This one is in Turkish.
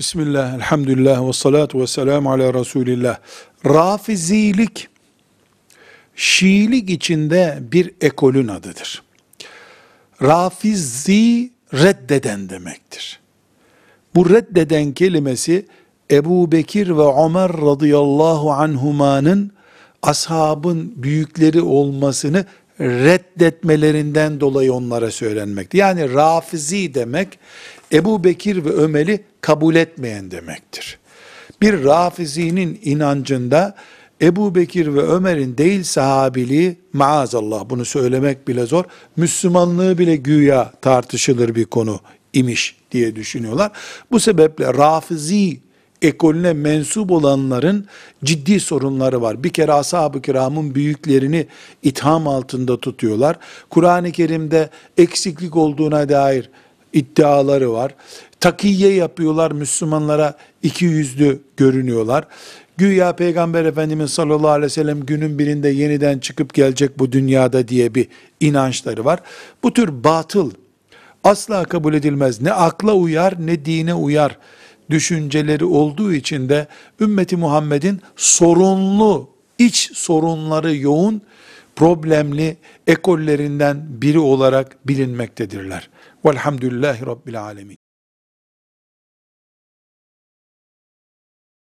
Bismillah, elhamdülillah ve salatu ve selamu ala Resulillah. Rafizilik, Şiilik içinde bir ekolün adıdır. Rafizi reddeden demektir. Bu reddeden kelimesi Ebu Bekir ve Ömer radıyallahu anhumanın ashabın büyükleri olmasını reddetmelerinden dolayı onlara söylenmekte. Yani rafizi demek Ebu Bekir ve Ömer'i kabul etmeyen demektir. Bir rafizinin inancında Ebu Bekir ve Ömer'in değil sahabiliği maazallah bunu söylemek bile zor. Müslümanlığı bile güya tartışılır bir konu imiş diye düşünüyorlar. Bu sebeple rafizi ekolüne mensup olanların ciddi sorunları var. Bir kere ashab-ı kiramın büyüklerini itham altında tutuyorlar. Kur'an-ı Kerim'de eksiklik olduğuna dair iddiaları var. Takiye yapıyorlar, Müslümanlara iki yüzlü görünüyorlar. Güya Peygamber Efendimiz sallallahu aleyhi ve sellem günün birinde yeniden çıkıp gelecek bu dünyada diye bir inançları var. Bu tür batıl asla kabul edilmez. Ne akla uyar ne dine uyar düşünceleri olduğu için de ümmeti Muhammed'in sorunlu, iç sorunları yoğun, problemli ekollerinden biri olarak bilinmektedirler. Velhamdülillahi Rabbil Alemin.